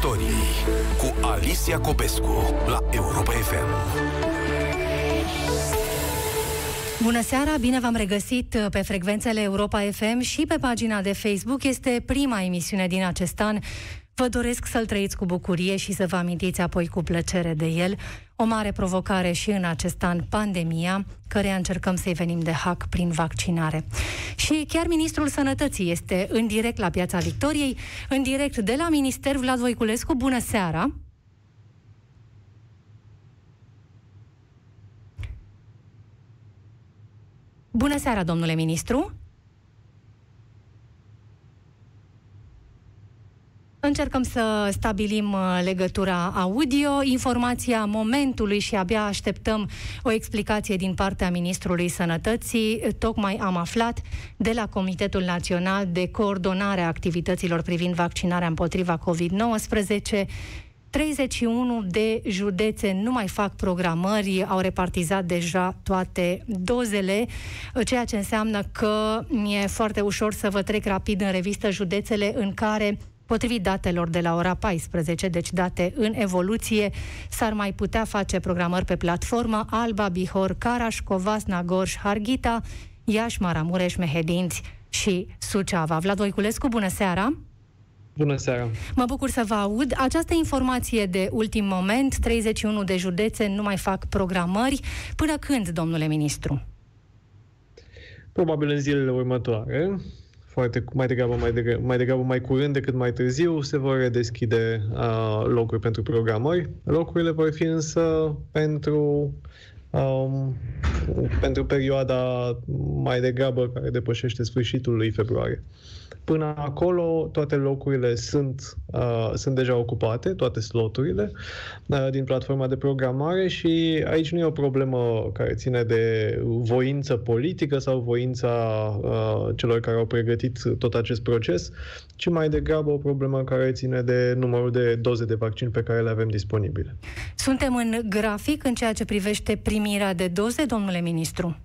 victoriei cu Alicia Copescu la Europa FM. Bună seara, bine v-am regăsit pe frecvențele Europa FM și pe pagina de Facebook. Este prima emisiune din acest an Vă doresc să-l trăiți cu bucurie și să vă amintiți apoi cu plăcere de el. O mare provocare și în acest an, pandemia, care încercăm să-i venim de hack prin vaccinare. Și chiar Ministrul Sănătății este în direct la Piața Victoriei, în direct de la Minister Vlad Voiculescu. Bună seara! Bună seara, domnule ministru! Încercăm să stabilim uh, legătura audio, informația momentului și abia așteptăm o explicație din partea Ministrului Sănătății. Tocmai am aflat de la Comitetul Național de Coordonare a Activităților privind vaccinarea împotriva COVID-19 31 de județe nu mai fac programări, au repartizat deja toate dozele, ceea ce înseamnă că e foarte ușor să vă trec rapid în revistă județele în care Potrivit datelor de la ora 14, deci date în evoluție, s-ar mai putea face programări pe platformă Alba, Bihor, Caraș, Covasna, Gorj, Harghita, Iași, Maramureș, Mehedinți și Suceava. Vlad Voiculescu, bună seara! Bună seara! Mă bucur să vă aud. Această informație de ultim moment, 31 de județe nu mai fac programări. Până când, domnule ministru? Probabil în zilele următoare foarte, mai degrabă mai, degrabă, mai degrabă mai curând decât mai târziu se vor redeschide uh, locuri pentru programări. Locurile vor fi însă pentru um, pentru perioada mai degrabă care depășește sfârșitul lui februarie. Până acolo, toate locurile sunt, uh, sunt deja ocupate, toate sloturile uh, din platforma de programare și aici nu e o problemă care ține de voință politică sau voința uh, celor care au pregătit tot acest proces, ci mai degrabă o problemă care ține de numărul de doze de vaccin pe care le avem disponibile. Suntem în grafic în ceea ce privește primirea de doze, domnule ministru?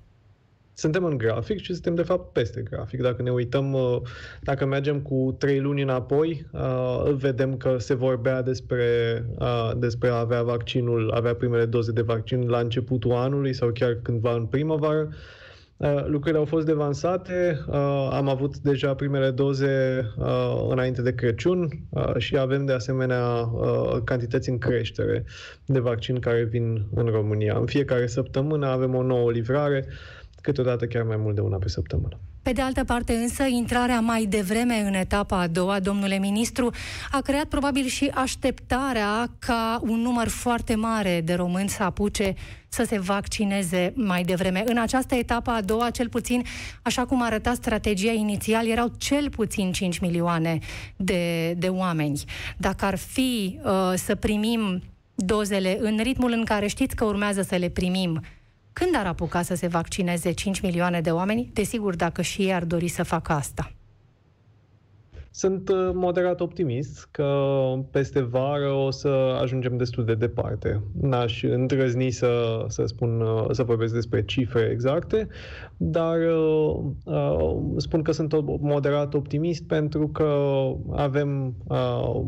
Suntem în grafic și suntem de fapt peste grafic. Dacă ne uităm, uh, dacă mergem cu trei luni înapoi, uh, vedem că se vorbea despre, uh, despre a avea vaccinul, avea primele doze de vaccin la începutul anului sau chiar cândva în primăvară. Lucrurile au fost devansate, am avut deja primele doze înainte de Crăciun și avem de asemenea cantități în creștere de vaccin care vin în România. În fiecare săptămână avem o nouă livrare câteodată chiar mai mult de una pe săptămână. Pe de altă parte, însă, intrarea mai devreme în etapa a doua, domnule ministru, a creat probabil și așteptarea ca un număr foarte mare de români să apuce să se vaccineze mai devreme. În această etapă a doua, cel puțin, așa cum arăta strategia inițial, erau cel puțin 5 milioane de, de oameni. Dacă ar fi uh, să primim dozele în ritmul în care știți că urmează să le primim, când ar apuca să se vaccineze 5 milioane de oameni? Desigur, dacă și ei ar dori să facă asta. Sunt uh, moderat optimist că peste vară o să ajungem destul de departe. N-aș îndrăzni să, să spun, uh, să vorbesc despre cifre exacte, dar uh, uh, spun că sunt moderat optimist pentru că avem uh,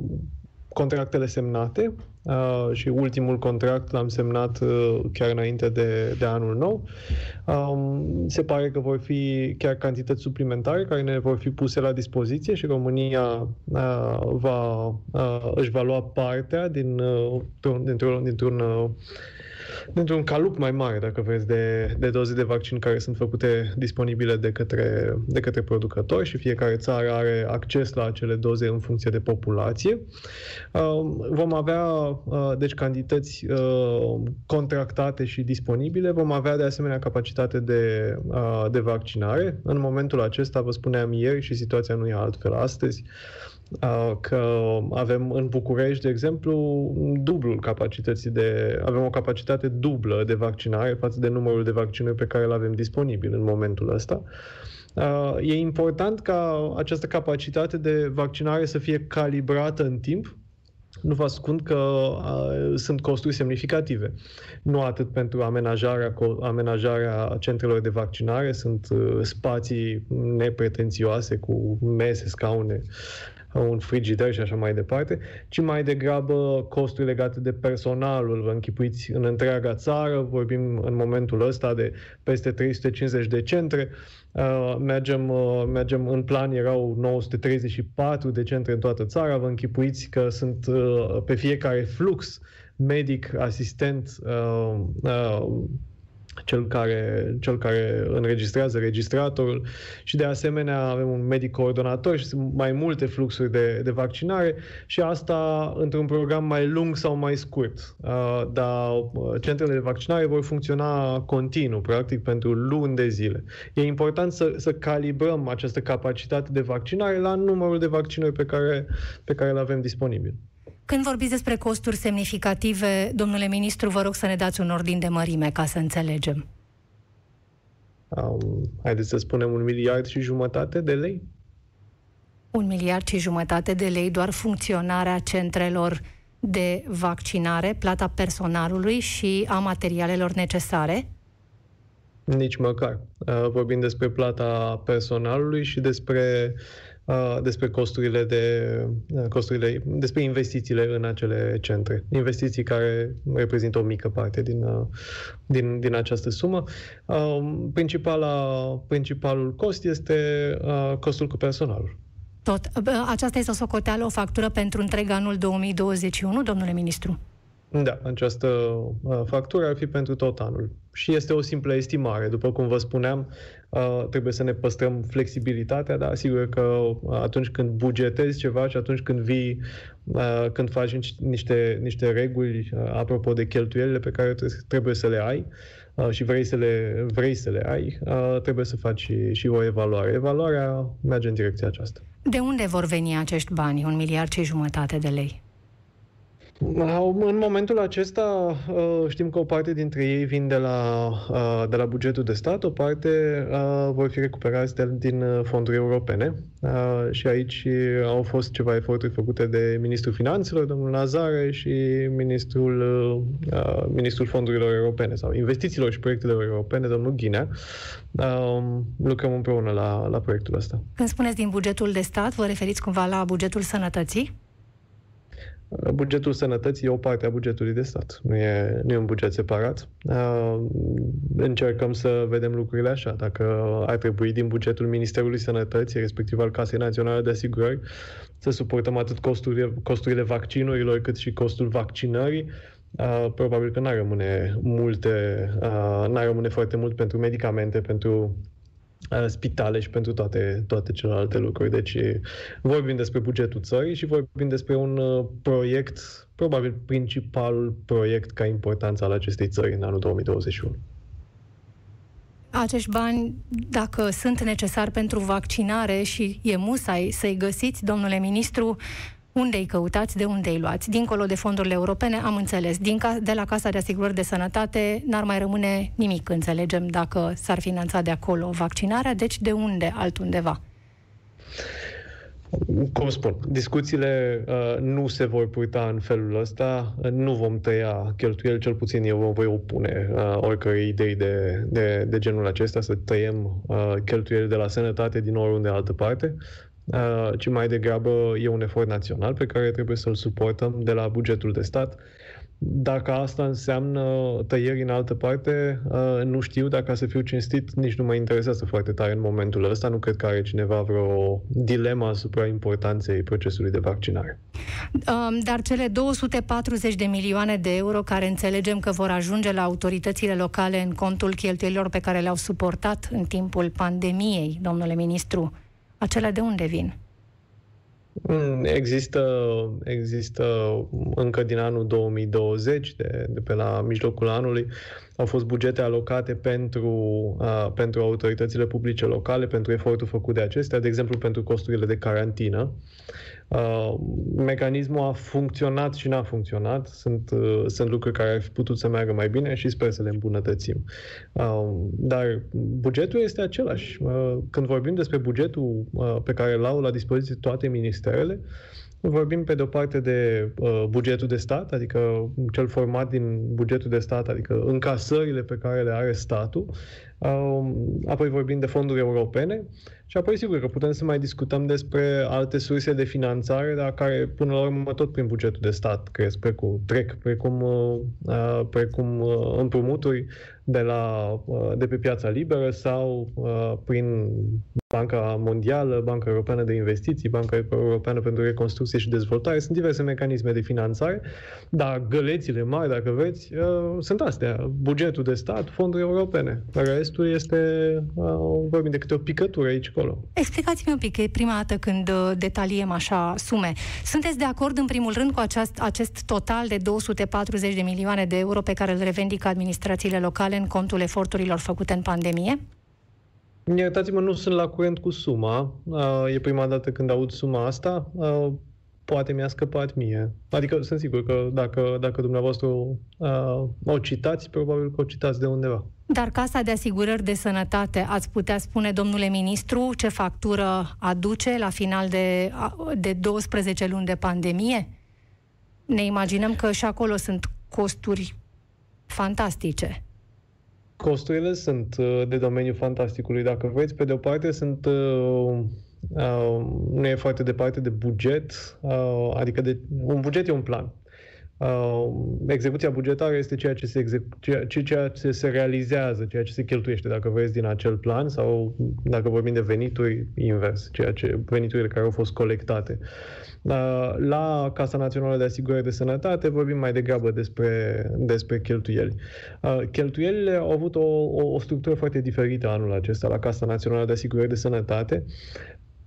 contractele semnate uh, și ultimul contract l-am semnat uh, chiar înainte de, de anul nou. Um, se pare că vor fi chiar cantități suplimentare care ne vor fi puse la dispoziție și România uh, va, uh, își va lua partea din, uh, dintr-un, dintr-un uh, dintr-un calup mai mare, dacă vreți, de, de doze de vaccin care sunt făcute disponibile de către, de către producători și fiecare țară are acces la acele doze în funcție de populație. Um, vom avea, uh, deci, cantități uh, contractate și disponibile. Vom avea, de asemenea, capacitate de, uh, de vaccinare. În momentul acesta, vă spuneam ieri și situația nu e altfel astăzi, că avem în București, de exemplu, dublul capacității de... avem o capacitate dublă de vaccinare față de numărul de vaccinuri pe care îl avem disponibil în momentul ăsta. E important ca această capacitate de vaccinare să fie calibrată în timp nu vă ascund că uh, sunt costuri semnificative. Nu atât pentru amenajarea, amenajarea centrelor de vaccinare, sunt uh, spații nepretențioase cu mese, scaune, un frigider și așa mai departe, ci mai degrabă costuri legate de personalul. Vă închipuiți în întreaga țară, vorbim în momentul ăsta de peste 350 de centre, Uh, mergem, uh, mergem în plan, erau 934 de centre în toată țara, vă închipuiți că sunt uh, pe fiecare flux medic, asistent, uh, uh, cel care, cel care înregistrează registratorul și de asemenea avem un medic coordonator și sunt mai multe fluxuri de, de vaccinare și asta într-un program mai lung sau mai scurt. Uh, dar uh, centrele de vaccinare vor funcționa continuu, practic pentru luni de zile. E important să, să calibrăm această capacitate de vaccinare la numărul de vaccinuri pe care, pe care le avem disponibil. Când vorbiți despre costuri semnificative, domnule ministru, vă rog să ne dați un ordin de mărime ca să înțelegem. Um, haideți să spunem un miliard și jumătate de lei? Un miliard și jumătate de lei doar funcționarea centrelor de vaccinare, plata personalului și a materialelor necesare? Nici măcar. Uh, vorbim despre plata personalului și despre despre costurile de costurile, despre investițiile în acele centre. Investiții care reprezintă o mică parte din, din, din această sumă. Principala, principalul cost este costul cu personalul. Tot. Aceasta este o socoteală, o factură pentru întreg anul 2021, domnule ministru? Da, această factură ar fi pentru tot anul. Și este o simplă estimare. După cum vă spuneam, Uh, trebuie să ne păstrăm flexibilitatea, dar sigur că atunci când bugetezi ceva și atunci când vii, uh, când faci niște, niște reguli uh, apropo de cheltuielile pe care trebuie să le ai și vrei să le, vrei să le ai, trebuie să faci și, și o evaluare. Evaluarea merge în direcția aceasta. De unde vor veni acești bani, un miliard și jumătate de lei? În momentul acesta uh, știm că o parte dintre ei vin de la, uh, de la bugetul de stat, o parte uh, vor fi recuperați din fonduri europene și aici au fost ceva eforturi făcute de Ministrul Finanțelor, domnul Nazare, și Ministrul, Ministrul Fondurilor Europene sau Investițiilor și Proiectelor Europene, domnul Ghinea. Lucrăm împreună la, la proiectul ăsta. Când spuneți din bugetul de stat, vă referiți cumva la bugetul sănătății? Bugetul sănătății e o parte a bugetului de stat, nu e, nu e un buget separat. Uh, încercăm să vedem lucrurile așa. Dacă ar trebui din bugetul Ministerului Sănătății, respectiv al Casei Naționale de Asigurări, să suportăm atât costurile, costurile vaccinurilor cât și costul vaccinării, Uh, probabil că n-ar rămâne multe, uh, n-ar rămâne foarte mult pentru medicamente, pentru spitale și pentru toate, toate celelalte lucruri. Deci vorbim despre bugetul țării și vorbim despre un uh, proiect, probabil principalul proiect ca importanță al acestei țări în anul 2021. Acești bani, dacă sunt necesari pentru vaccinare și e musai să-i găsiți, domnule ministru, unde îi căutați, de unde îi luați? Dincolo de fondurile europene, am înțeles. Din ca, de la Casa de Asigurări de Sănătate n-ar mai rămâne nimic, înțelegem, dacă s-ar finanța de acolo vaccinarea. Deci de unde altundeva? Cum spun, discuțiile uh, nu se vor purta în felul ăsta, nu vom tăia cheltuieli, cel puțin eu voi opune uh, oricărei idei de, de, de genul acesta, să tăiem uh, cheltuieli de la sănătate din oriunde altă parte. Uh, ci mai degrabă e un efort național pe care trebuie să-l suportăm de la bugetul de stat. Dacă asta înseamnă tăieri în altă parte, uh, nu știu, dacă să fiu cinstit, nici nu mă interesează foarte tare în momentul ăsta. Nu cred că are cineva vreo dilemă asupra importanței procesului de vaccinare. Um, dar cele 240 de milioane de euro care înțelegem că vor ajunge la autoritățile locale în contul cheltuielilor pe care le-au suportat în timpul pandemiei, domnule ministru, acelea de unde vin? Mm, există, există încă din anul 2020, de, de pe la mijlocul anului, au fost bugete alocate pentru, uh, pentru autoritățile publice locale, pentru efortul făcut de acestea, de exemplu pentru costurile de carantină. Uh, mecanismul a funcționat și n-a funcționat. Sunt, uh, sunt lucruri care ar fi putut să meargă mai bine și sper să le îmbunătățim. Uh, dar bugetul este același. Uh, când vorbim despre bugetul uh, pe care l-au la dispoziție toate ministerele, Vorbim pe de o parte de uh, bugetul de stat, adică cel format din bugetul de stat, adică încasările pe care le are statul, uh, apoi vorbim de fonduri europene și apoi sigur că putem să mai discutăm despre alte surse de finanțare, dar care până la urmă tot prin bugetul de stat cresc, precum, trec, precum, uh, uh precum uh, împrumuturi de, la, uh, de pe piața liberă sau uh, prin Banca Mondială, Banca Europeană de Investiții, Banca Europeană pentru Reconstrucție și Dezvoltare. Sunt diverse mecanisme de finanțare, dar gălețile mari, dacă vreți, uh, sunt astea. Bugetul de stat, fonduri europene. Restul este, uh, vorbim de câte o picătură aici acolo. Explicați-mi un pic, e prima dată când uh, detaliem așa sume. Sunteți de acord în primul rând cu aceast, acest total de 240 de milioane de euro pe care îl revendică administrațiile locale în contul eforturilor făcute în pandemie? Iertați-mă, nu sunt la curent cu suma. E prima dată când aud suma asta. Poate mi-a scăpat mie. Adică sunt sigur că dacă, dacă dumneavoastră o citați, probabil că o citați de undeva. Dar Casa de Asigurări de Sănătate, ați putea spune, domnule ministru, ce factură aduce la final de, de 12 luni de pandemie? Ne imaginăm că și acolo sunt costuri fantastice. Costurile sunt uh, de domeniul fantasticului, dacă vreți. Pe de o parte sunt uh, uh, nu e foarte departe de buget, uh, adică de, un buget e un plan. Uh, execuția bugetară este ceea ce, se execu- ceea, ceea ce se realizează, ceea ce se cheltuiește, dacă vreți, din acel plan sau dacă vorbim de venituri, invers, ceea ce veniturile care au fost colectate. Uh, la Casa Națională de Asigurări de Sănătate vorbim mai degrabă despre, despre cheltuieli. Uh, cheltuielile au avut o, o, o structură foarte diferită anul acesta la Casa Națională de Asigurări de Sănătate.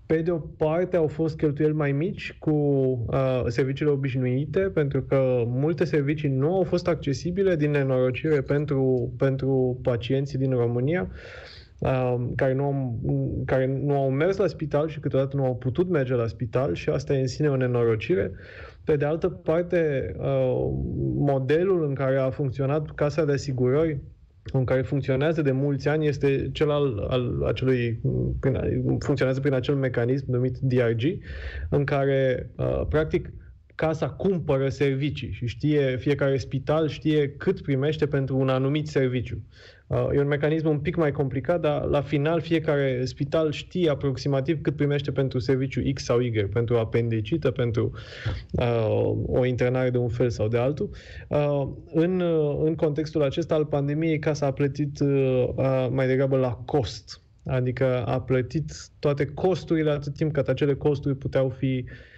Pe de o parte au fost cheltuieli mai mici cu uh, serviciile obișnuite, pentru că multe servicii nu au fost accesibile din nenorocire pentru, pentru pacienții din România, uh, care, nu au, care nu au mers la spital și câteodată nu au putut merge la spital și asta e în sine o nenorocire. Pe de altă parte, uh, modelul în care a funcționat Casa de Asigurări în care funcționează de mulți ani este cel al, al acelui, prin, funcționează prin acel mecanism numit DRG, în care, uh, practic, casa cumpără servicii și știe, fiecare spital știe cât primește pentru un anumit serviciu. Uh, e un mecanism un pic mai complicat, dar la final fiecare spital știe aproximativ cât primește pentru serviciu X sau Y, pentru apendicită, pentru uh, o internare de un fel sau de altul. Uh, în, uh, în contextul acesta al pandemiei, casa a plătit uh, uh, mai degrabă la cost. Adică a plătit toate costurile atât timp cât acele costuri puteau fi uh, Uh,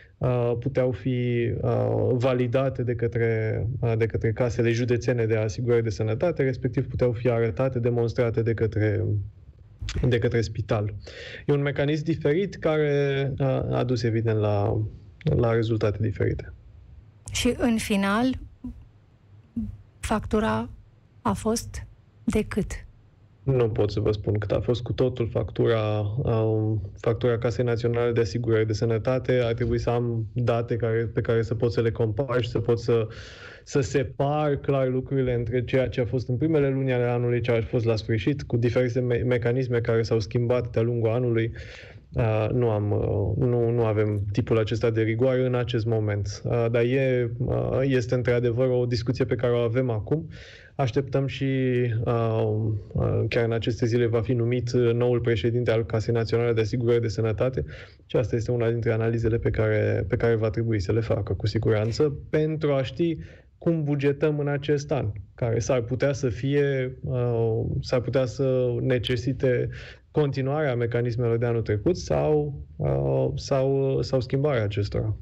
puteau fi uh, validate de către, uh, de către casele județene de asigurări de sănătate, respectiv puteau fi arătate, demonstrate de către, de către spital. E un mecanism diferit care a dus evident la, la rezultate diferite. Și în final, factura a fost de cât? Nu pot să vă spun cât a fost cu totul factura, um, factura Casei Naționale de Asigurări de Sănătate. Ar trebui să am date care, pe care să pot să le compar și să pot să, să separ clar lucrurile între ceea ce a fost în primele luni ale anului, ce a fost la sfârșit, cu diverse me- mecanisme care s-au schimbat de-a lungul anului. Uh, nu, am, uh, nu, nu avem tipul acesta de rigoare în acest moment. Uh, dar e, uh, este într-adevăr o discuție pe care o avem acum. Așteptăm și uh, uh, chiar în aceste zile va fi numit uh, noul președinte al Casei Naționale de Asigurări de Sănătate și asta este una dintre analizele pe care, pe care va trebui să le facă cu siguranță pentru a ști cum bugetăm în acest an, care s-ar putea să fie, uh, s-ar putea să necesite continuarea mecanismelor de anul trecut sau, uh, sau, sau schimbarea acestora.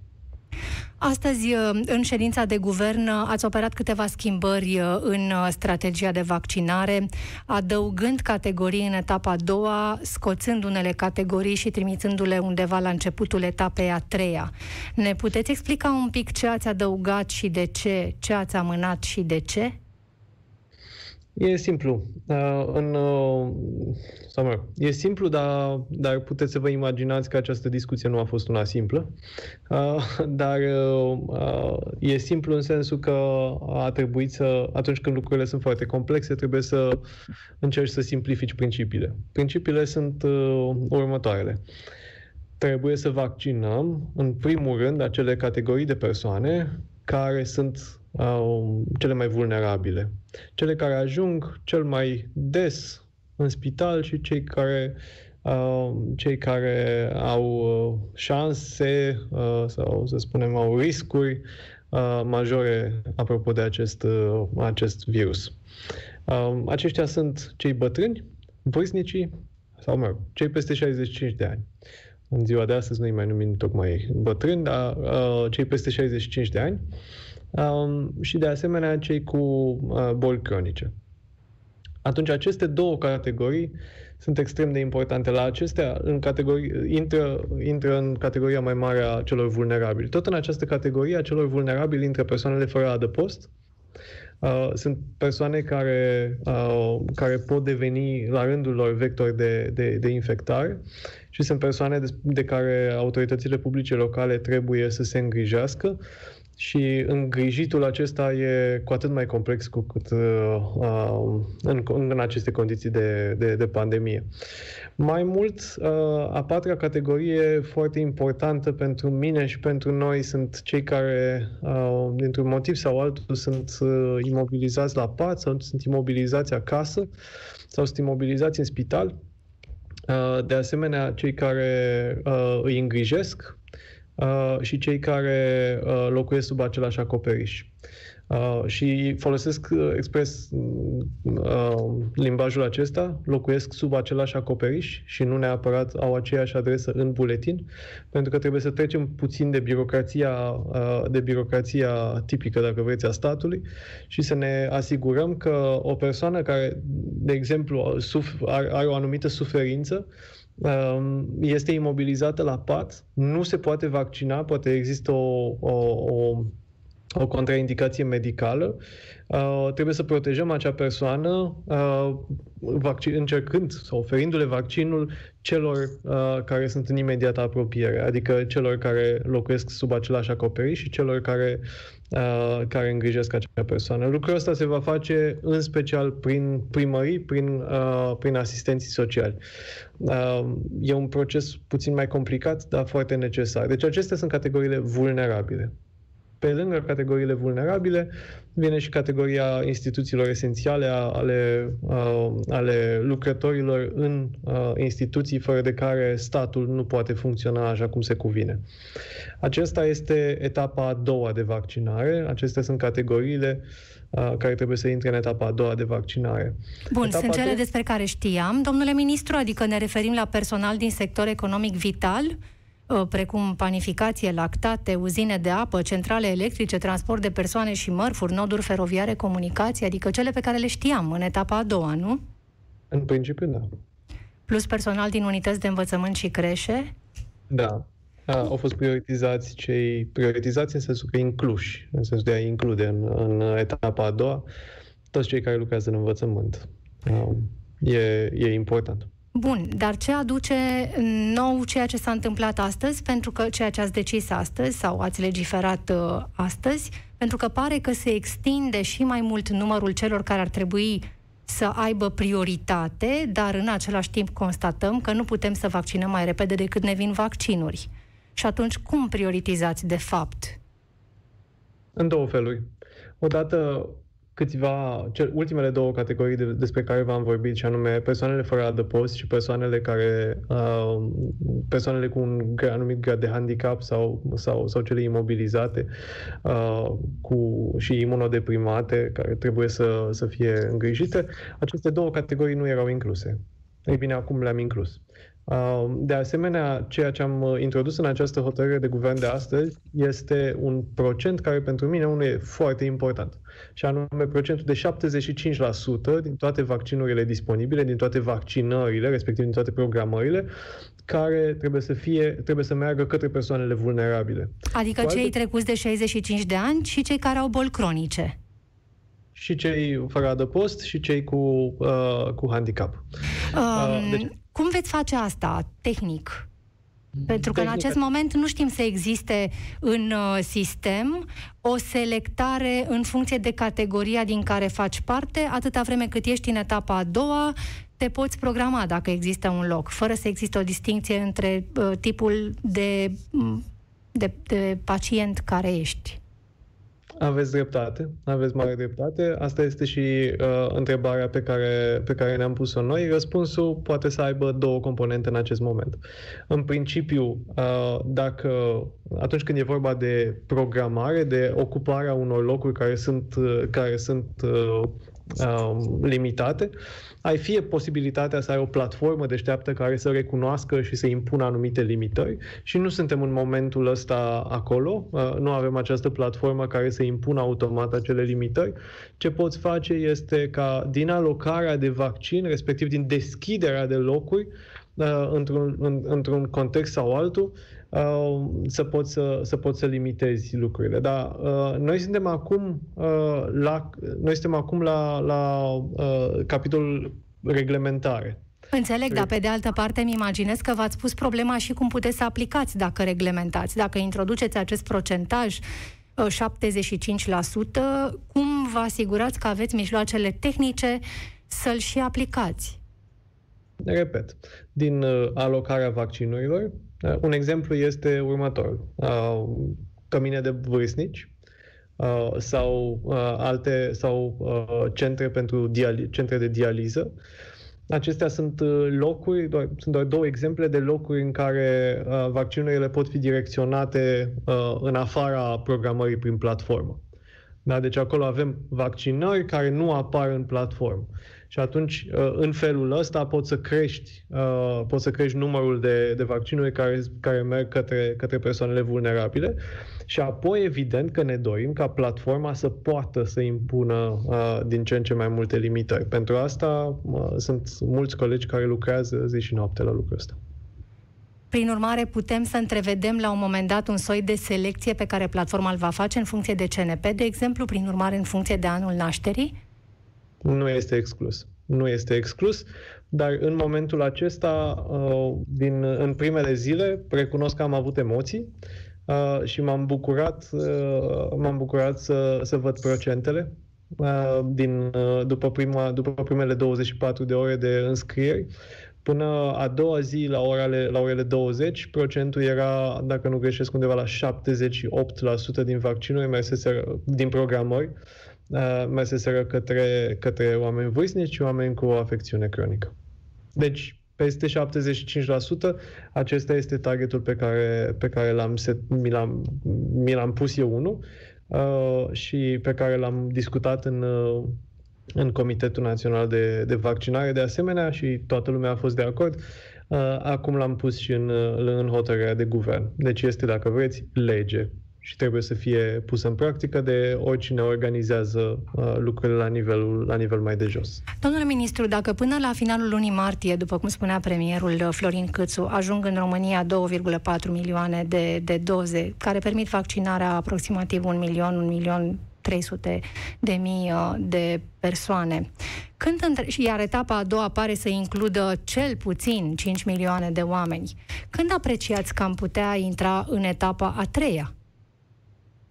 Astăzi, uh, în ședința de guvern, uh, ați operat câteva schimbări uh, în strategia de vaccinare, adăugând categorii în etapa a doua, scoțând unele categorii și trimițându-le undeva la începutul etapei a treia. Ne puteți explica un pic ce ați adăugat și de ce, ce ați amânat și de ce? E simplu. Uh, în, uh, sau mă, e simplu, dar, dar puteți să vă imaginați că această discuție nu a fost una simplă. Uh, dar uh, e simplu în sensul că a trebuit să, atunci când lucrurile sunt foarte complexe, trebuie să încerci să simplifici principiile. Principiile sunt uh, următoarele. trebuie să vaccinăm, în primul rând, acele categorii de persoane care sunt uh, cele mai vulnerabile. Cele care ajung cel mai des în spital și cei care uh, cei care au uh, șanse uh, sau să spunem au riscuri uh, majore apropo de acest, uh, acest virus. Uh, aceștia sunt cei bătrâni, vârstnicii sau, mă rog, cei peste 65 de ani. În ziua de astăzi noi mai numim tocmai bătrâni, dar uh, cei peste 65 de ani um, și de asemenea cei cu uh, boli cronice. Atunci aceste două categorii sunt extrem de importante. La acestea în categorii, intră, intră în categoria mai mare a celor vulnerabili. Tot în această categorie a celor vulnerabili intră persoanele fără adăpost, Uh, sunt persoane care, uh, care pot deveni la rândul lor vectori de, de, de infectare și sunt persoane de, de care autoritățile publice locale trebuie să se îngrijească și îngrijitul acesta e cu atât mai complex cu cât uh, uh, în, în aceste condiții de, de, de pandemie. Mai mult, uh, a patra categorie foarte importantă pentru mine și pentru noi sunt cei care, uh, dintr-un motiv sau altul, sunt uh, imobilizați la pat sau sunt imobilizați acasă sau sunt imobilizați în spital. Uh, de asemenea, cei care uh, îi îngrijesc uh, și cei care uh, locuiesc sub același acoperiș. Uh, și folosesc uh, expres uh, limbajul acesta, locuiesc sub același acoperiș și nu neapărat au aceeași adresă în buletin, pentru că trebuie să trecem puțin de birocrația, uh, de birocrația tipică, dacă vreți, a statului și să ne asigurăm că o persoană care, de exemplu, are, are o anumită suferință, um, este imobilizată la pat, nu se poate vaccina, poate există o, o, o o contraindicație medicală, uh, trebuie să protejăm acea persoană uh, vaccin, încercând sau oferindu-le vaccinul celor uh, care sunt în imediată apropiere, adică celor care locuiesc sub același acoperiș și celor care, uh, care îngrijesc acea persoană. Lucrul ăsta se va face în special prin primării, prin, uh, prin asistenții sociali. Uh, e un proces puțin mai complicat, dar foarte necesar. Deci acestea sunt categoriile vulnerabile. Pe lângă categoriile vulnerabile, vine și categoria instituțiilor esențiale ale, uh, ale lucrătorilor în uh, instituții fără de care statul nu poate funcționa așa cum se cuvine. Acesta este etapa a doua de vaccinare. Acestea sunt categoriile uh, care trebuie să intre în etapa a doua de vaccinare. Bun, etapa sunt cele despre care știam, domnule ministru, adică ne referim la personal din sector economic vital, Uh, precum panificație, lactate, uzine de apă, centrale electrice, transport de persoane și mărfuri, noduri feroviare, comunicații, adică cele pe care le știam în etapa a doua, nu? În principiu, da. Plus personal din unități de învățământ și creșe? Da. A, au fost prioritizați cei prioritizați în sensul că incluși, în sensul de a include în, în etapa a doua toți cei care lucrează în învățământ. E, e important. Bun, dar ce aduce nou ceea ce s-a întâmplat astăzi, pentru că ceea ce ați decis astăzi sau ați legiferat uh, astăzi, pentru că pare că se extinde și mai mult numărul celor care ar trebui să aibă prioritate, dar în același timp constatăm că nu putem să vaccinăm mai repede decât ne vin vaccinuri. Și atunci cum prioritizați de fapt? În două feluri. Odată câțiva, cel, ultimele două categorii de, despre care v-am vorbit, și anume persoanele fără adăpost și persoanele care, uh, persoanele cu un anumit grad de handicap sau, sau, sau cele imobilizate uh, cu, și imunodeprimate care trebuie să, să fie îngrijite, aceste două categorii nu erau incluse. Ei bine, acum le-am inclus. De asemenea, ceea ce am uh, introdus în această hotărâre de guvern de astăzi este un procent care pentru mine unul e foarte important. Și anume procentul de 75% din toate vaccinurile disponibile, din toate vaccinările, respectiv din toate programările, care trebuie să fie, trebuie să meargă către persoanele vulnerabile. Adică Cu cei alte... trecuți de 65 de ani și cei care au boli cronice și cei fără adăpost și cei cu, uh, cu handicap. Um, uh, deci... Cum veți face asta tehnic? Pentru că în acest moment nu știm să existe în uh, sistem o selectare în funcție de categoria din care faci parte, atâta vreme cât ești în etapa a doua, te poți programa dacă există un loc, fără să existe o distinție între uh, tipul de, de, de pacient care ești. Aveți dreptate, aveți mare dreptate. Asta este și uh, întrebarea pe care, pe care ne-am pus-o noi. Răspunsul poate să aibă două componente în acest moment. În principiu, uh, dacă atunci când e vorba de programare, de ocuparea unor locuri care sunt, uh, care sunt uh, uh, limitate, ai fie posibilitatea să ai o platformă deșteaptă care să recunoască și să impună anumite limitări și nu suntem în momentul ăsta acolo, uh, nu avem această platformă care să impună automat acele limitări. Ce poți face este ca din alocarea de vaccin, respectiv din deschiderea de locuri, uh, într-un, într-un context sau altul, Uh, să poți să, să poți să limitezi lucrurile. Dar uh, noi suntem acum uh, la noi suntem acum la, la uh, capitolul reglementare. Înțeleg, dar pe de altă parte îmi imaginez că v-ați pus problema și cum puteți să aplicați dacă reglementați, dacă introduceți acest procentaj 75%, uh, cum vă asigurați că aveți mijloacele tehnice să-l și aplicați? Repet, din uh, alocarea vaccinurilor, uh, un exemplu este următorul. Uh, cămine de vârstnici sau alte sau centre pentru diali- centre de dializă. Acestea sunt locuri, doar, sunt doar două exemple de locuri în care vaccinurile pot fi direcționate în afara programării prin platformă. Da? Deci acolo avem vaccinări care nu apar în platformă. Și atunci, uh, în felul ăsta, poți să crești, uh, poți să crești numărul de, de vaccinuri care, care merg către, către persoanele vulnerabile. Și apoi, evident, că ne dorim ca platforma să poată să impună uh, din ce în ce mai multe limitări. Pentru asta sunt mulți colegi care lucrează zi și noapte la lucrul ăsta. Prin urmare, putem să întrevedem la un moment dat un soi de selecție pe care platforma îl va face în funcție de CNP, de exemplu, prin urmare în funcție de anul nașterii? Nu este exclus. Nu este exclus, dar în momentul acesta, uh, din, în primele zile, recunosc că am avut emoții uh, și m-am bucurat, uh, m-am bucurat să, să văd procentele din, după, prima, după primele 24 de ore de înscrieri. Până a doua zi, la orele, la orele 20, procentul era, dacă nu greșesc, undeva la 78% din vaccinuri mersese, din programări, uh, merseseră către, către oameni vârstnici și oameni cu o afecțiune cronică. Deci, peste 75%, acesta este targetul pe care, pe care l-am set, mi, l-am, mi l-am pus eu unul uh, și pe care l-am discutat în, uh, în Comitetul Național de, de Vaccinare de asemenea și toată lumea a fost de acord. Uh, acum l-am pus și în, uh, în hotărârea de guvern. Deci este, dacă vreți, lege și trebuie să fie pusă în practică de oricine organizează uh, lucrurile la, nivelul, la nivel mai de jos. Domnule ministru, dacă până la finalul lunii martie, după cum spunea premierul uh, Florin Câțu, ajung în România 2,4 milioane de, de doze care permit vaccinarea aproximativ un milion, un milion 300 de mii uh, de persoane. Când între... Iar etapa a doua pare să includă cel puțin 5 milioane de oameni. Când apreciați că am putea intra în etapa a treia?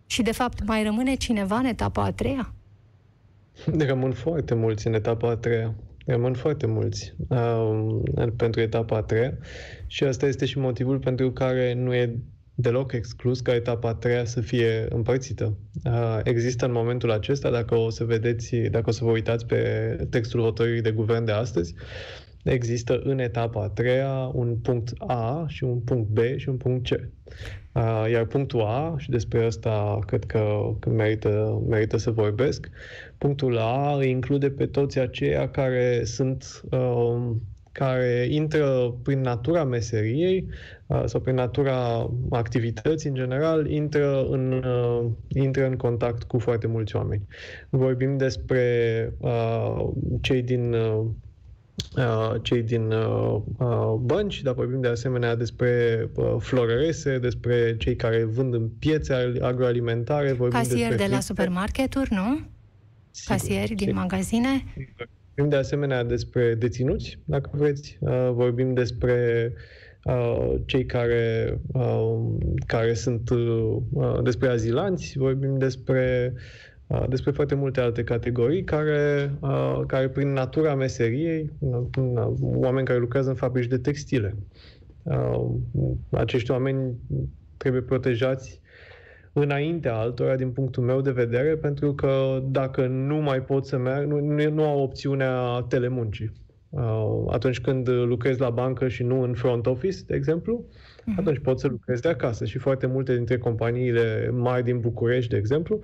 Și, de fapt, mai rămâne cineva în etapa a treia? Rămân foarte mulți în etapa a treia. Rămân foarte mulți uh, pentru etapa a treia și asta este și motivul pentru care nu e deloc exclus ca etapa a treia să fie împărțită. Uh, există în momentul acesta, dacă o să vedeți, dacă o să vă uitați pe textul hotărârii de guvern de astăzi, există în etapa a treia un punct A și un punct B și un punct C. Uh, iar punctul A, și despre asta cred că, că merită, merită să vorbesc, punctul A îi include pe toți aceia care sunt uh, care intră prin natura meseriei uh, sau prin natura activității în general, intră în, uh, intră în contact cu foarte mulți oameni. Vorbim despre uh, cei din uh, Uh, cei din uh, uh, bănci, dar vorbim de asemenea despre uh, florărese, despre cei care vând în piețe agroalimentare. Vorbim Casieri despre de la supermarketuri, nu? Sigur, Casieri din sigur. magazine? Vorbim de asemenea despre deținuți, dacă vreți. Uh, vorbim despre uh, cei care, uh, care sunt uh, despre azilanți, vorbim despre despre foarte multe alte categorii care, care prin natura meseriei, oameni care lucrează în fabrici de textile, acești oameni trebuie protejați înaintea altora, din punctul meu de vedere, pentru că dacă nu mai pot să merg, nu, nu au opțiunea telemuncii. Atunci când lucrezi la bancă și nu în front office, de exemplu, uh-huh. atunci poți să lucrezi de acasă. Și foarte multe dintre companiile mari din București, de exemplu,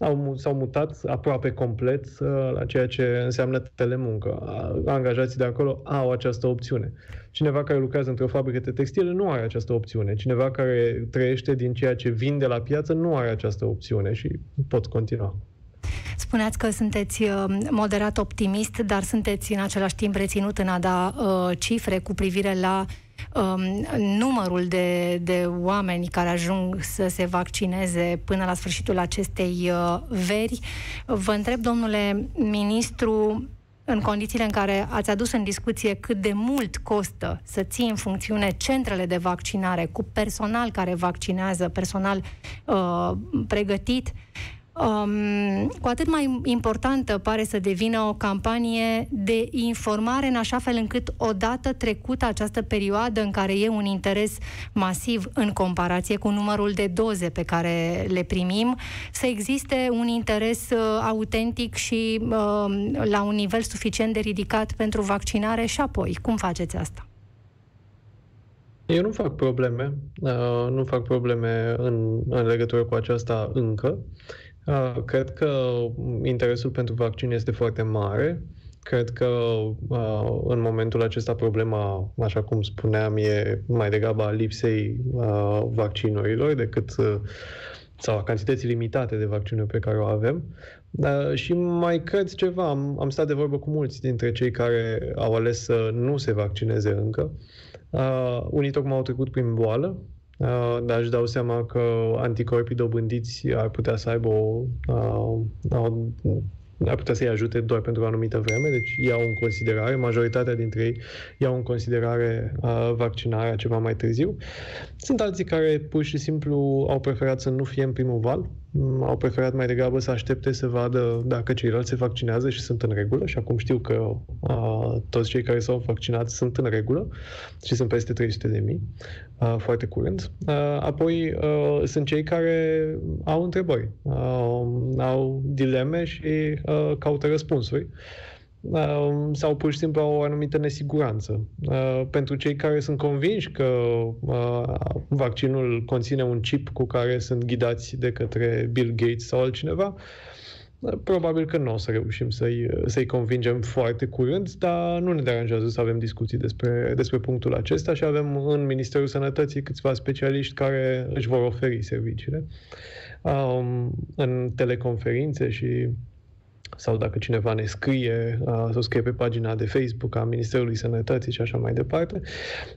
au, s-au mutat aproape complet uh, la ceea ce înseamnă telemuncă. Angajații de acolo au această opțiune. Cineva care lucrează într-o fabrică de textile nu are această opțiune. Cineva care trăiește din ceea ce vinde la piață nu are această opțiune și pot continua. Spuneați că sunteți uh, moderat optimist, dar sunteți în același timp reținut în a da uh, cifre cu privire la um, numărul de, de oameni care ajung să se vaccineze până la sfârșitul acestei uh, veri. Vă întreb, domnule ministru, în condițiile în care ați adus în discuție cât de mult costă să ții în funcțiune centrele de vaccinare cu personal care vaccinează, personal uh, pregătit, um, cu atât mai importantă pare să devină o campanie de informare în așa fel încât odată trecută această perioadă în care e un interes masiv în comparație cu numărul de doze pe care le primim, să existe un interes uh, autentic și uh, la un nivel suficient de ridicat pentru vaccinare și apoi. Cum faceți asta? Eu nu fac probleme, uh, nu fac probleme în, în legătură cu aceasta încă. Uh, cred că interesul pentru vaccin este foarte mare. Cred că uh, în momentul acesta problema, așa cum spuneam, e mai degrabă a lipsei uh, vaccinurilor decât uh, sau a cantității limitate de vaccinuri pe care o avem. Uh, și mai cred ceva, am, am stat de vorbă cu mulți dintre cei care au ales să nu se vaccineze încă. Uh, unii tocmai au trecut prin boală, Uh, dar își dau seama că anticorpii dobândiți ar putea să aibă o, uh, o ar putea să-i ajute doar pentru o anumită vreme, deci iau în considerare, majoritatea dintre ei iau în considerare uh, vaccinarea ceva mai târziu. Sunt alții care pur și simplu au preferat să nu fie în primul val, mm, au preferat mai degrabă să aștepte să vadă dacă ceilalți se vaccinează și sunt în regulă și acum știu că uh, toți cei care s-au vaccinat sunt în regulă și sunt peste 300 de mii uh, foarte curând. Uh, apoi uh, sunt cei care au întrebări, uh, au dileme și uh, caută răspunsuri uh, sau pur și simplu au o anumită nesiguranță. Uh, pentru cei care sunt convinși că uh, vaccinul conține un chip cu care sunt ghidați de către Bill Gates sau altcineva, Probabil că nu o să reușim să-i, să-i convingem foarte curând, dar nu ne deranjează să avem discuții despre, despre punctul acesta și avem în Ministerul Sănătății câțiva specialiști care își vor oferi serviciile um, în teleconferințe și sau dacă cineva ne scrie, uh, să scrie pe pagina de Facebook a Ministerului Sănătății și așa mai departe.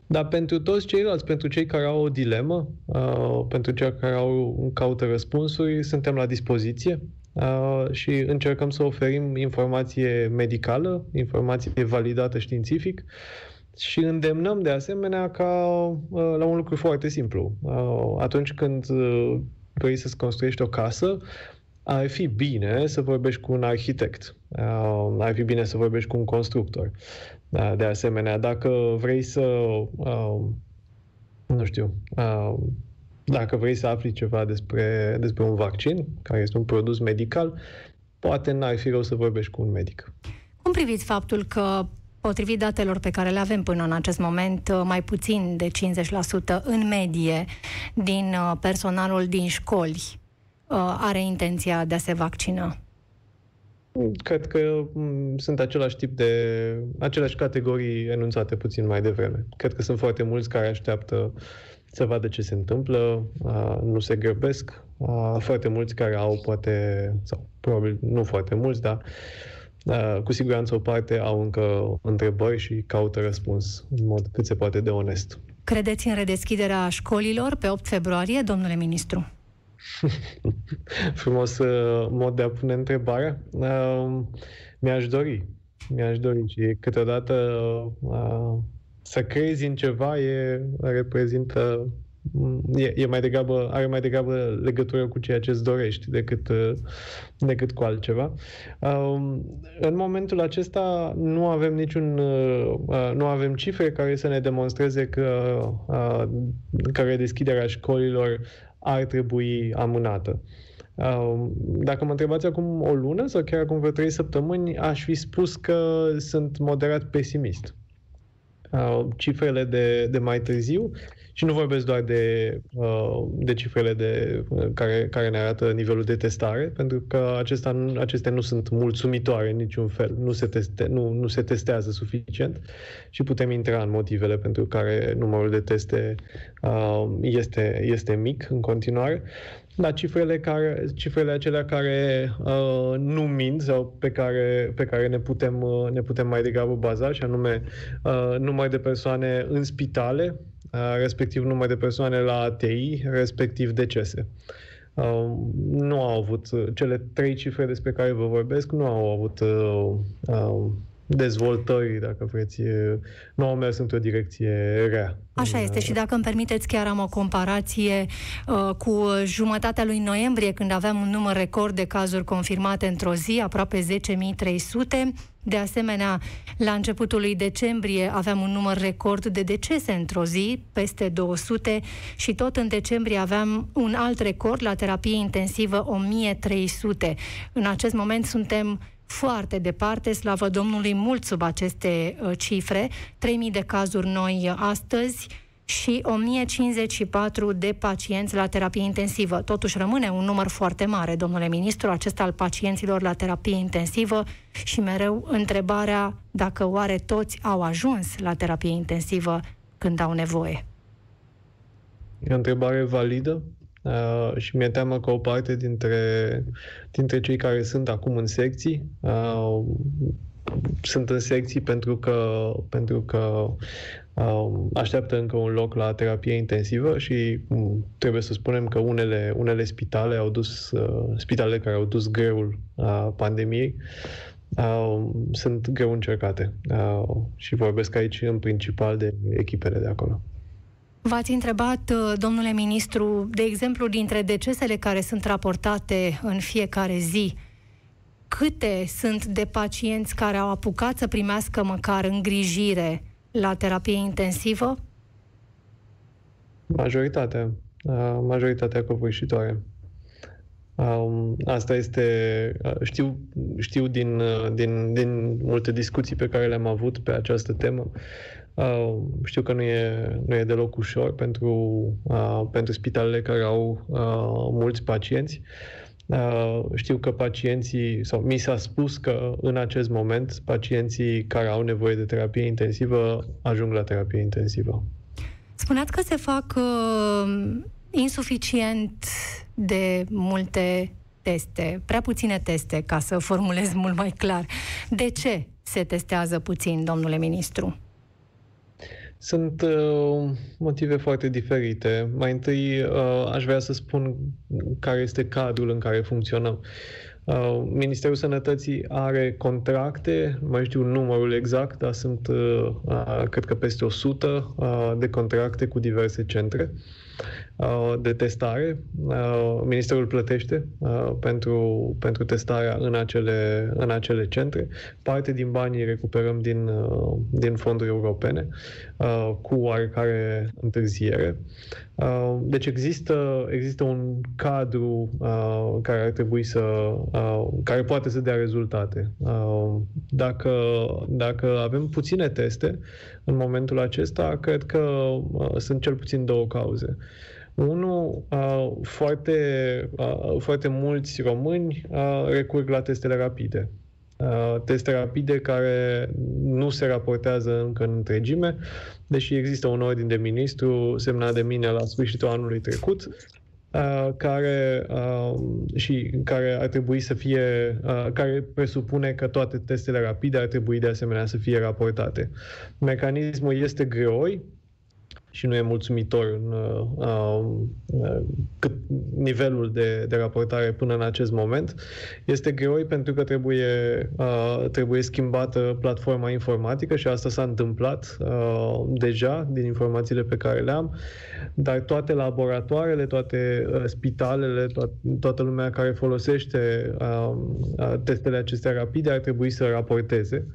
Dar pentru toți ceilalți, pentru cei care au o dilemă, uh, pentru cei care au caută răspunsuri, suntem la dispoziție. Uh, și încercăm să oferim informație medicală, informație validată științific și îndemnăm de asemenea ca uh, la un lucru foarte simplu. Uh, atunci când uh, vrei să-ți construiești o casă, ar fi bine să vorbești cu un arhitect, uh, ar fi bine să vorbești cu un constructor. Uh, de asemenea, dacă vrei să, uh, nu știu, uh, dacă vrei să afli ceva despre, despre un vaccin, care este un produs medical, poate n-ar fi rău să vorbești cu un medic. Cum priviți faptul că Potrivit datelor pe care le avem până în acest moment, mai puțin de 50% în medie din uh, personalul din școli uh, are intenția de a se vaccina. Cred că mm, sunt același tip de, aceleași categorii enunțate puțin mai devreme. Cred că sunt foarte mulți care așteaptă să vadă ce se întâmplă, nu se grăbesc. Foarte mulți care au poate, sau probabil nu foarte mulți, dar cu siguranță o parte au încă întrebări și caută răspuns în mod cât se poate de onest. Credeți în redeschiderea școlilor pe 8 februarie, domnule ministru? Frumos uh, mod de a pune întrebarea. Uh, mi-aș dori. Mi-aș dori și câteodată uh, să crezi în ceva e, reprezintă e, e mai degrabă, are mai degrabă legătură cu ceea ce îți dorești decât, uh, decât cu altceva. Um, în momentul acesta nu avem niciun, uh, uh, nu avem cifre care să ne demonstreze că, că redeschiderea școlilor ar trebui amânată. Dacă mă întrebați acum o lună sau chiar acum vreo trei săptămâni, aș fi spus că sunt moderat pesimist. Cifrele de, de mai târziu și nu vorbesc doar de, uh, de cifrele de, uh, care, care ne arată nivelul de testare, pentru că acesta, acestea nu sunt mulțumitoare în niciun fel. Nu se, teste, nu, nu se testează suficient și putem intra în motivele pentru care numărul de teste uh, este, este mic în continuare. Dar cifrele, care, cifrele acelea care uh, nu mint sau pe care, pe care ne, putem, uh, ne putem mai degrabă baza, și anume uh, numai de persoane în spitale, respectiv număr de persoane la ATI, respectiv decese. Nu au avut, cele trei cifre despre care vă vorbesc, nu au avut dezvoltări, dacă vreți, nu au mers într-o direcție rea. Așa este și dacă îmi permiteți, chiar am o comparație uh, cu jumătatea lui noiembrie, când aveam un număr record de cazuri confirmate într-o zi, aproape 10.300. De asemenea, la începutul lui decembrie aveam un număr record de decese într-o zi, peste 200, și tot în decembrie aveam un alt record la terapie intensivă, 1300. În acest moment suntem foarte departe, slavă Domnului, mult sub aceste uh, cifre, 3000 de cazuri noi astăzi și 1054 de pacienți la terapie intensivă. Totuși rămâne un număr foarte mare, domnule ministru, acesta al pacienților la terapie intensivă și mereu întrebarea dacă oare toți au ajuns la terapie intensivă când au nevoie. E o întrebare validă Uh, și mi-e teamă că o parte dintre, dintre cei care sunt acum în secții uh, sunt în secții pentru că, pentru că uh, așteaptă încă un loc la terapie intensivă și um, trebuie să spunem că unele, unele spitale au dus, uh, spitalele care au dus greul uh, pandemiei uh, sunt greu încercate uh, și vorbesc aici în principal de echipele de acolo. V-ați întrebat, uh, domnule ministru, de exemplu, dintre decesele care sunt raportate în fiecare zi, câte sunt de pacienți care au apucat să primească măcar îngrijire la terapie intensivă? Majoritatea. Uh, majoritatea covârșitoare. Um, asta este, uh, știu, știu din, din, din multe discuții pe care le-am avut pe această temă, Uh, știu că nu e, nu e deloc ușor pentru, uh, pentru spitalele care au uh, mulți pacienți. Uh, știu că pacienții, sau mi s-a spus că în acest moment pacienții care au nevoie de terapie intensivă ajung la terapie intensivă. Spuneați că se fac uh, insuficient de multe teste, prea puține teste, ca să formulez mult mai clar. De ce se testează puțin, domnule ministru? Sunt uh, motive foarte diferite. Mai întâi uh, aș vrea să spun care este cadrul în care funcționăm. Uh, Ministerul Sănătății are contracte, mai știu numărul exact, dar sunt, uh, uh, cred că peste 100 uh, de contracte cu diverse centre. Uh, Uh, de testare. Uh, Ministerul plătește uh, pentru, pentru testarea în acele, în acele centre. Parte din banii recuperăm din, din fonduri europene cu oarecare întârziere. Deci există, există un cadru care ar trebui să care poate să dea rezultate. Dacă, dacă avem puține teste în momentul acesta, cred că sunt cel puțin două cauze. Unul, uh, foarte, uh, foarte mulți români uh, recurg la testele rapide. Uh, teste rapide care nu se raportează încă în întregime, deși există un ordin de ministru semnat de mine la sfârșitul anului trecut, Uh, care uh, și care ar trebui să fie, uh, care presupune că toate testele rapide ar trebui de asemenea să fie raportate. Mecanismul este greoi, și nu e mulțumitor în uh, uh, cât nivelul de, de raportare până în acest moment. Este greoi pentru că trebuie, uh, trebuie schimbată platforma informatică și asta s-a întâmplat uh, deja din informațiile pe care le am, dar toate laboratoarele, toate uh, spitalele, to- toată lumea care folosește uh, uh, testele acestea rapide ar trebui să raporteze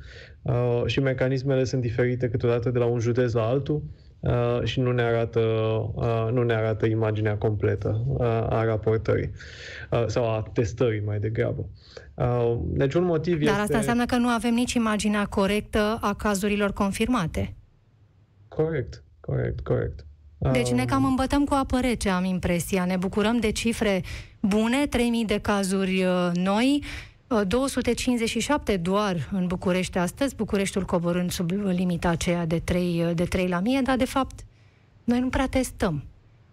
uh, și mecanismele sunt diferite câteodată de la un județ la altul uh, și nu ne arată, uh, nu ne arată imaginea completă uh, a raportării uh, sau a testării mai degrabă. Uh, deci un motiv Dar este... asta înseamnă că nu avem nici imaginea corectă a cazurilor confirmate. Corect, corect, corect. Deci ne Um, cam îmbătăm cu apă rece, am impresia. Ne bucurăm de cifre bune, 3000 de cazuri uh, noi, uh, 257 doar în București astăzi, Bucureștiul coborând sub limita aceea de 3, uh, de 3 la mie, dar de fapt noi nu prea testăm.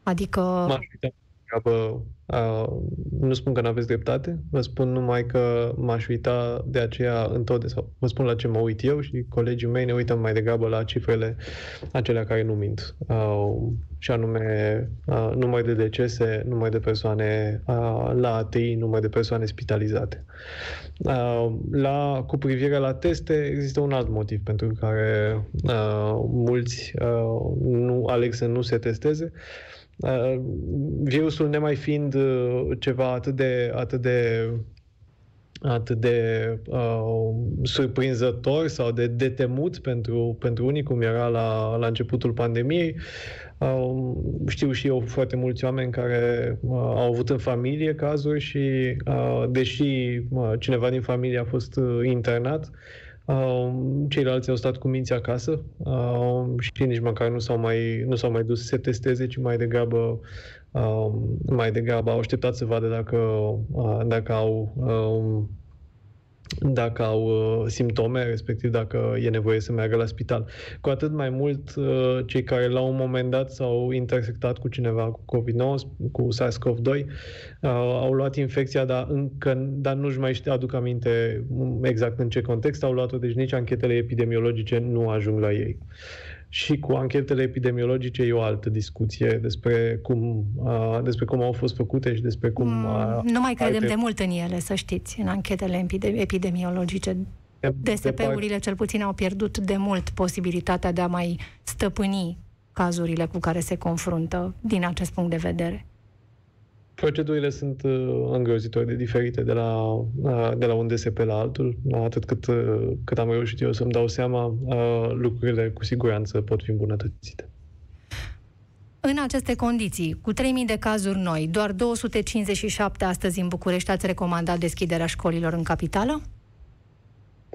Adică M-aș uita degrabă, uh, nu spun că nu aveți dreptate, vă spun numai că m-aș uita de aceea întotdeauna, sau vă spun la ce mă uit eu și colegii mei ne uităm mai degrabă la cifrele acelea care nu mint. Uh, și anume uh, număr de decese, număr de persoane uh, la ATI, număr de persoane spitalizate. Uh, la, cu privire la teste, există un alt motiv pentru care uh, mulți uh, nu aleg să nu se testeze. Uh, virusul nemai fiind uh, ceva atât de, atât de atât de uh, surprinzător sau de detemut pentru, pentru unii, cum era la, la începutul pandemiei. Uh, știu și eu foarte mulți oameni care uh, au avut în familie cazuri și, uh, deși uh, cineva din familie a fost uh, internat, Uh, ceilalți au stat cu minți acasă uh, și nici măcar nu s-au mai, nu s-au mai dus să se testeze, ci mai degrabă, uh, mai degrabă au așteptat să vadă dacă, uh, dacă au uh, dacă au uh, simptome, respectiv dacă e nevoie să meargă la spital. Cu atât mai mult, uh, cei care la un moment dat s-au intersectat cu cineva cu COVID-19, cu SARS-CoV-2, uh, au luat infecția, dar, încă, dar nu-și mai știu, aduc aminte exact în ce context au luat-o, deci nici anchetele epidemiologice nu ajung la ei. Și cu anchetele epidemiologice e o altă discuție despre cum, uh, despre cum au fost făcute și despre cum... Uh, nu mai credem alte- de mult în ele, să știți, în anchetele epide- epidemiologice. DSP-urile cel puțin au pierdut de mult posibilitatea de a mai stăpâni cazurile cu care se confruntă din acest punct de vedere. Procedurile sunt uh, îngrozitor de diferite de la, uh, de la un DSP la altul. Atât cât, uh, cât am reușit eu să-mi dau seama, uh, lucrurile cu siguranță pot fi îmbunătățite. În aceste condiții, cu 3000 de cazuri noi, doar 257 astăzi în București, ați recomandat deschiderea școlilor în capitală?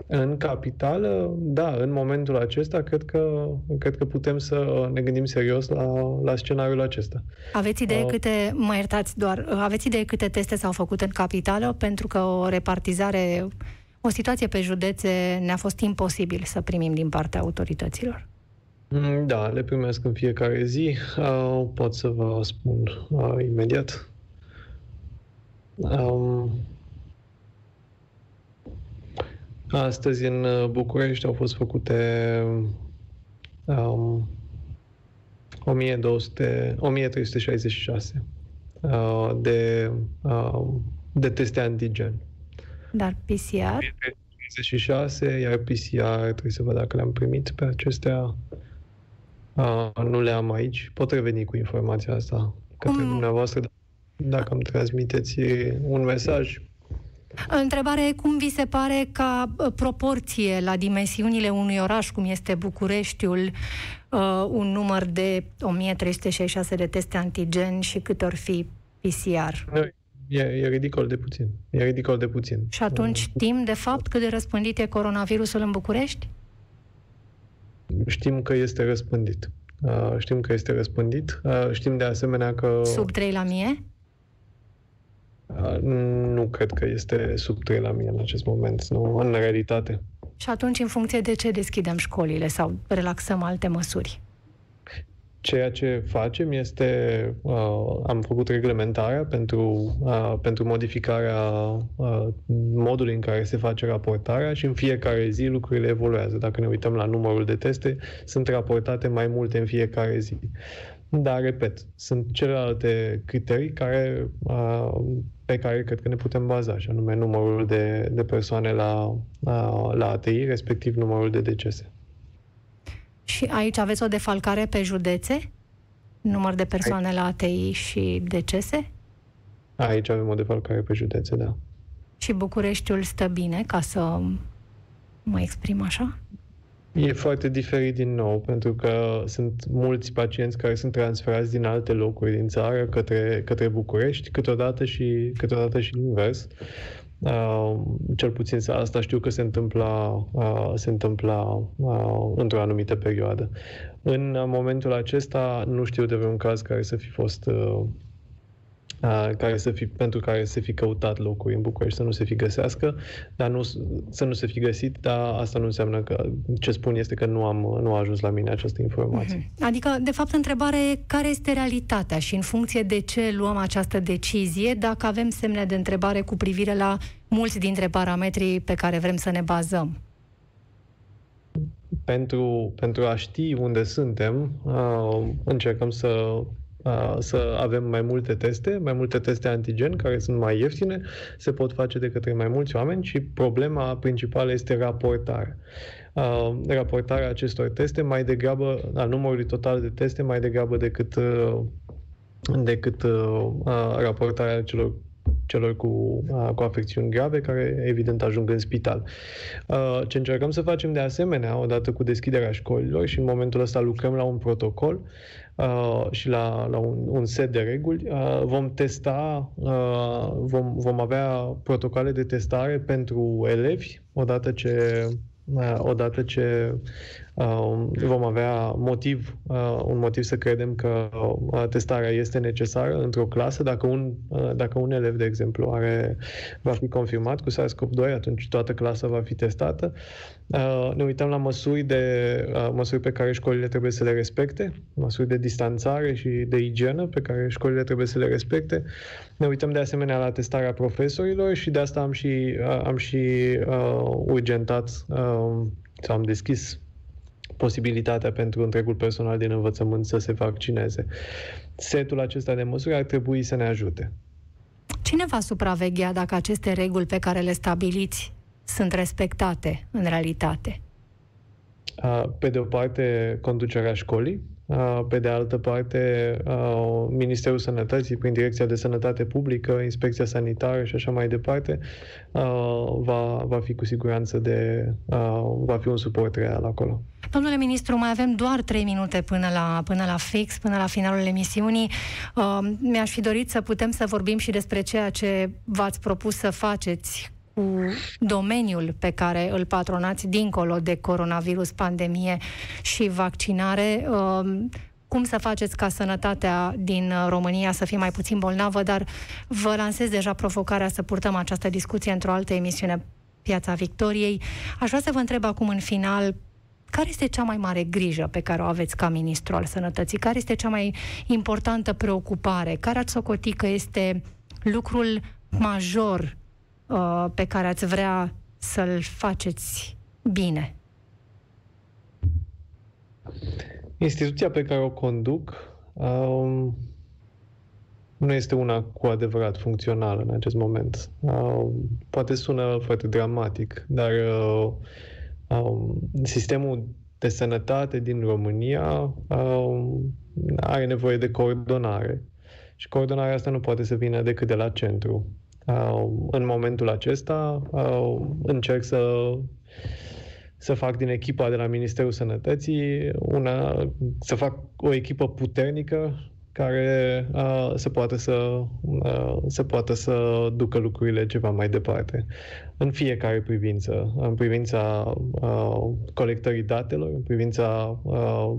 În capitală, da, în momentul acesta, cred că, cred că putem să ne gândim serios la, la scenariul acesta. Aveți idee Uh, câte, mă iertați doar, aveți idee câte teste s-au făcut în capitală? Pentru că o repartizare, o situație pe județe ne-a fost imposibil să primim din partea autorităților. Mm, Da, le primesc în fiecare zi. Uh, pot să vă spun uh, imediat. Um, astăzi în uh, București au fost făcute um, 1200, 1366 uh, de, uh, de teste antigen. Dar PCR? 36, iar PCR trebuie să văd dacă le-am primit pe acestea. Uh, nu le am aici. Pot reveni cu informația asta către Cum- dumneavoastră dacă îmi transmiteți un mesaj. Întrebare, cum vi se pare ca uh, proporție la dimensiunile unui oraș, cum este Bucureștiul, uh, un număr de 1366 de teste antigen și cât or fi PCR? Nu, E, e ridicol de puțin. E ridicol de puțin. Și atunci știm, de fapt, cât de răspândit e coronavirusul în București? Știm că este răspândit. Uh, Știm că este răspândit. Uh, Știm de asemenea că Sub 3 la mie? Uh, nu cred că este sub 3 la mie în acest moment, nu, în realitate. Și atunci, în funcție de ce deschidem școlile sau relaxăm alte măsuri? Ceea ce facem este, uh, am făcut reglementarea pentru, uh, pentru modificarea uh, modului în care se face raportarea și în fiecare zi lucrurile evoluează. Dacă ne uităm la numărul de teste, sunt raportate mai multe în fiecare zi. Dar, repet, sunt celelalte criterii care, uh, pe care cred că ne putem baza, și anume numărul de, de persoane la, uh, la ATI, respectiv numărul de decese. Și aici aveți o defalcare pe județe? Număr de persoane la ATI și decese? Aici avem o defalcare pe județe, da. Și Bucureștiul stă bine, ca să mă exprim așa? E foarte diferit din nou, pentru că sunt mulți pacienți care sunt transferați din alte locuri din țară către, către București, câteodată și, câteodată și invers. Uh, cel puțin asta știu că se întâmpla, uh, se întâmpla uh, într-o anumită perioadă. În momentul acesta nu știu de vreun caz care să fi fost uh, care să fi, pentru care să fi căutat locuri în București, să nu se fi găsească, dar nu, să nu se fi găsit, dar asta nu înseamnă că ce spun este că nu, am, nu a ajuns la mine această informație. Mm-hmm. Adică, de fapt, întrebarea e care este realitatea și în funcție de ce luăm această decizie, dacă avem semne de întrebare cu privire la mulți dintre parametrii pe care vrem să ne bazăm. Pentru, pentru a ști unde suntem, uh, încercăm să să avem mai multe teste, mai multe teste antigen care sunt mai ieftine, se pot face de către mai mulți oameni și problema principală este raportarea. Uh, raportarea acestor teste mai degrabă, a numărului total de teste, mai degrabă decât, uh, decât uh, raportarea celor celor cu, cu afecțiuni grave, care evident ajung în spital. Ce încercăm să facem de asemenea, odată cu deschiderea școlilor și în momentul ăsta lucrăm la un protocol uh, și la, la un, un set de reguli, uh, vom testa, uh, vom, vom avea protocoale de testare pentru elevi, odată ce uh, odată ce uh, vom avea motiv, uh, un motiv să credem că uh, testarea este necesară într-o clasă. Dacă un, uh, dacă un elev, de exemplu, are, va fi confirmat cu SARS-CoV-2, atunci toată clasa va fi testată. Uh, ne uităm la măsuri, de, uh, măsuri pe care școlile trebuie să le respecte, măsuri de distanțare și de igienă pe care școlile trebuie să le respecte. Ne uităm de asemenea la testarea profesorilor și de asta am și, uh, am și uh, urgentat uh, sau am deschis posibilitatea pentru întregul personal din învățământ să se vaccineze. Setul acesta de măsuri ar trebui să ne ajute. Cine va supraveghea dacă aceste reguli pe care le stabiliți sunt respectate în realitate? Pe de o parte, conducerea școlii, pe de altă parte, Ministerul Sănătății, prin Direcția de Sănătate Publică, Inspecția Sanitară și așa mai departe, va, va fi cu siguranță de. va fi un suport real acolo. Domnule ministru, mai avem doar trei minute până la, până la fix, până la finalul emisiunii. mi-aș fi dorit să putem să vorbim și despre ceea ce v-ați propus să faceți cu domeniul pe care îl patronați dincolo de coronavirus, pandemie și vaccinare. Um, cum să faceți ca sănătatea din România să fie mai puțin bolnavă, dar vă lansez deja provocarea să purtăm această discuție într-o altă emisiune, Piața Victoriei. Aș vrea să vă întreb acum în final care este cea mai mare grijă pe care o aveți ca ministru al sănătății? Care este cea mai importantă preocupare? Care ați socotit că este lucrul major uh, pe care ați vrea să-l faceți bine? Instituția pe care o conduc um, nu este una cu adevărat funcțională în acest moment. Um, poate sună foarte dramatic, dar uh, um, sistemul de sănătate din România um, are nevoie de coordonare. Și coordonarea asta nu poate să vină decât de la centru. Uh, în momentul acesta uh, încerc să să fac din echipa de la Ministerul Sănătății una, să fac o echipă puternică care uh, să poată să, uh, să poată să ducă lucrurile ceva mai departe. În fiecare privință, în privința uh, colectării datelor, în privința uh,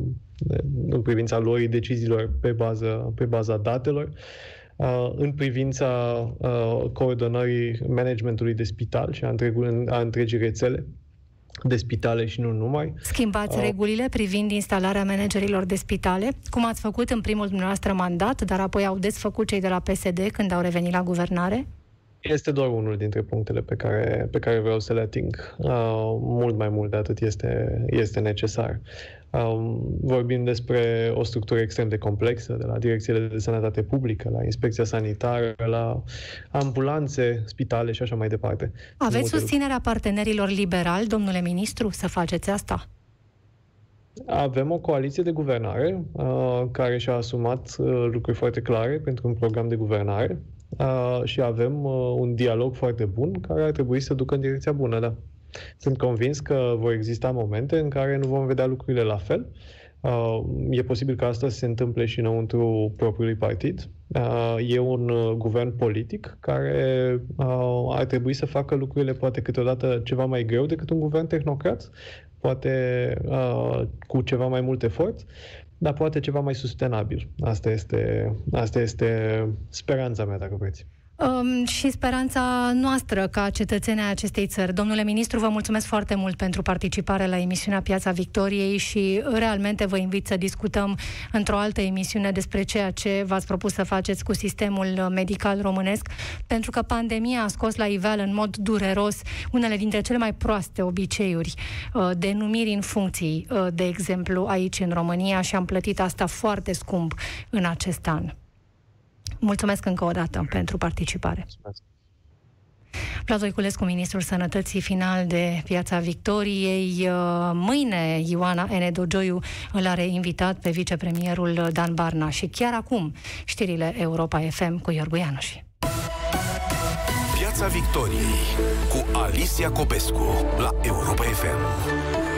în privința luării deciziilor pe, bază, pe baza datelor, Uh, în privința uh, coordonării managementului de spital și a, întregul, a întregii rețele de spitale și nu numai. Schimbați uh, regulile privind instalarea managerilor de spitale, cum ați făcut în primul dumneavoastră mandat, dar apoi au desfăcut cei de la PSD când au revenit la guvernare? Este doar unul dintre punctele pe care, pe care vreau să le ating. Uh, mult mai mult de atât este, este necesar. Um, vorbim despre o structură extrem de complexă, de la direcțiile de sănătate publică, la inspecția sanitară, la ambulanțe, spitale și așa mai departe. Aveți susținerea partenerilor liberali, domnule ministru, să faceți asta? Avem o coaliție de guvernare uh, care și-a asumat uh, lucruri foarte clare pentru un program de guvernare uh, și avem uh, un dialog foarte bun care ar trebui să ducă în direcția bună, da. Sunt convins că vor exista momente în care nu vom vedea lucrurile la fel. Uh, e posibil ca asta să se întâmple și înăuntru propriului partid. Uh, e un uh, guvern politic care ar trebui să facă lucrurile poate câteodată ceva mai greu decât un guvern tehnocrat, poate cu ceva mai mult efort, dar poate ceva mai sustenabil. Asta este, asta este speranța mea, dacă vreți um, și speranța noastră ca cetățenii acestei țări. Domnule ministru, vă mulțumesc foarte mult pentru participare la emisiunea Piața Victoriei și realmente vă invit să discutăm într-o altă emisiune despre ceea ce v-ați propus să faceți cu sistemul medical românesc, pentru că pandemia a scos la iveală în mod dureros unele dintre cele mai proaste obiceiuri uh, de numiri în funcții, uh, de exemplu, aici în România și am plătit asta foarte scump în acest an. Mulțumesc încă o dată pentru participare. Mulțumesc. Vlad Voiculescu, Ministrul Sănătății final de Piața Victoriei. Uh, mâine Ioana Enedogioiu îl are invitat pe vicepremierul Dan Barna și chiar acum știrile Europa FM cu Iorgu Ianuși. Piața Victoriei cu Alicia Copescu la Europa FM.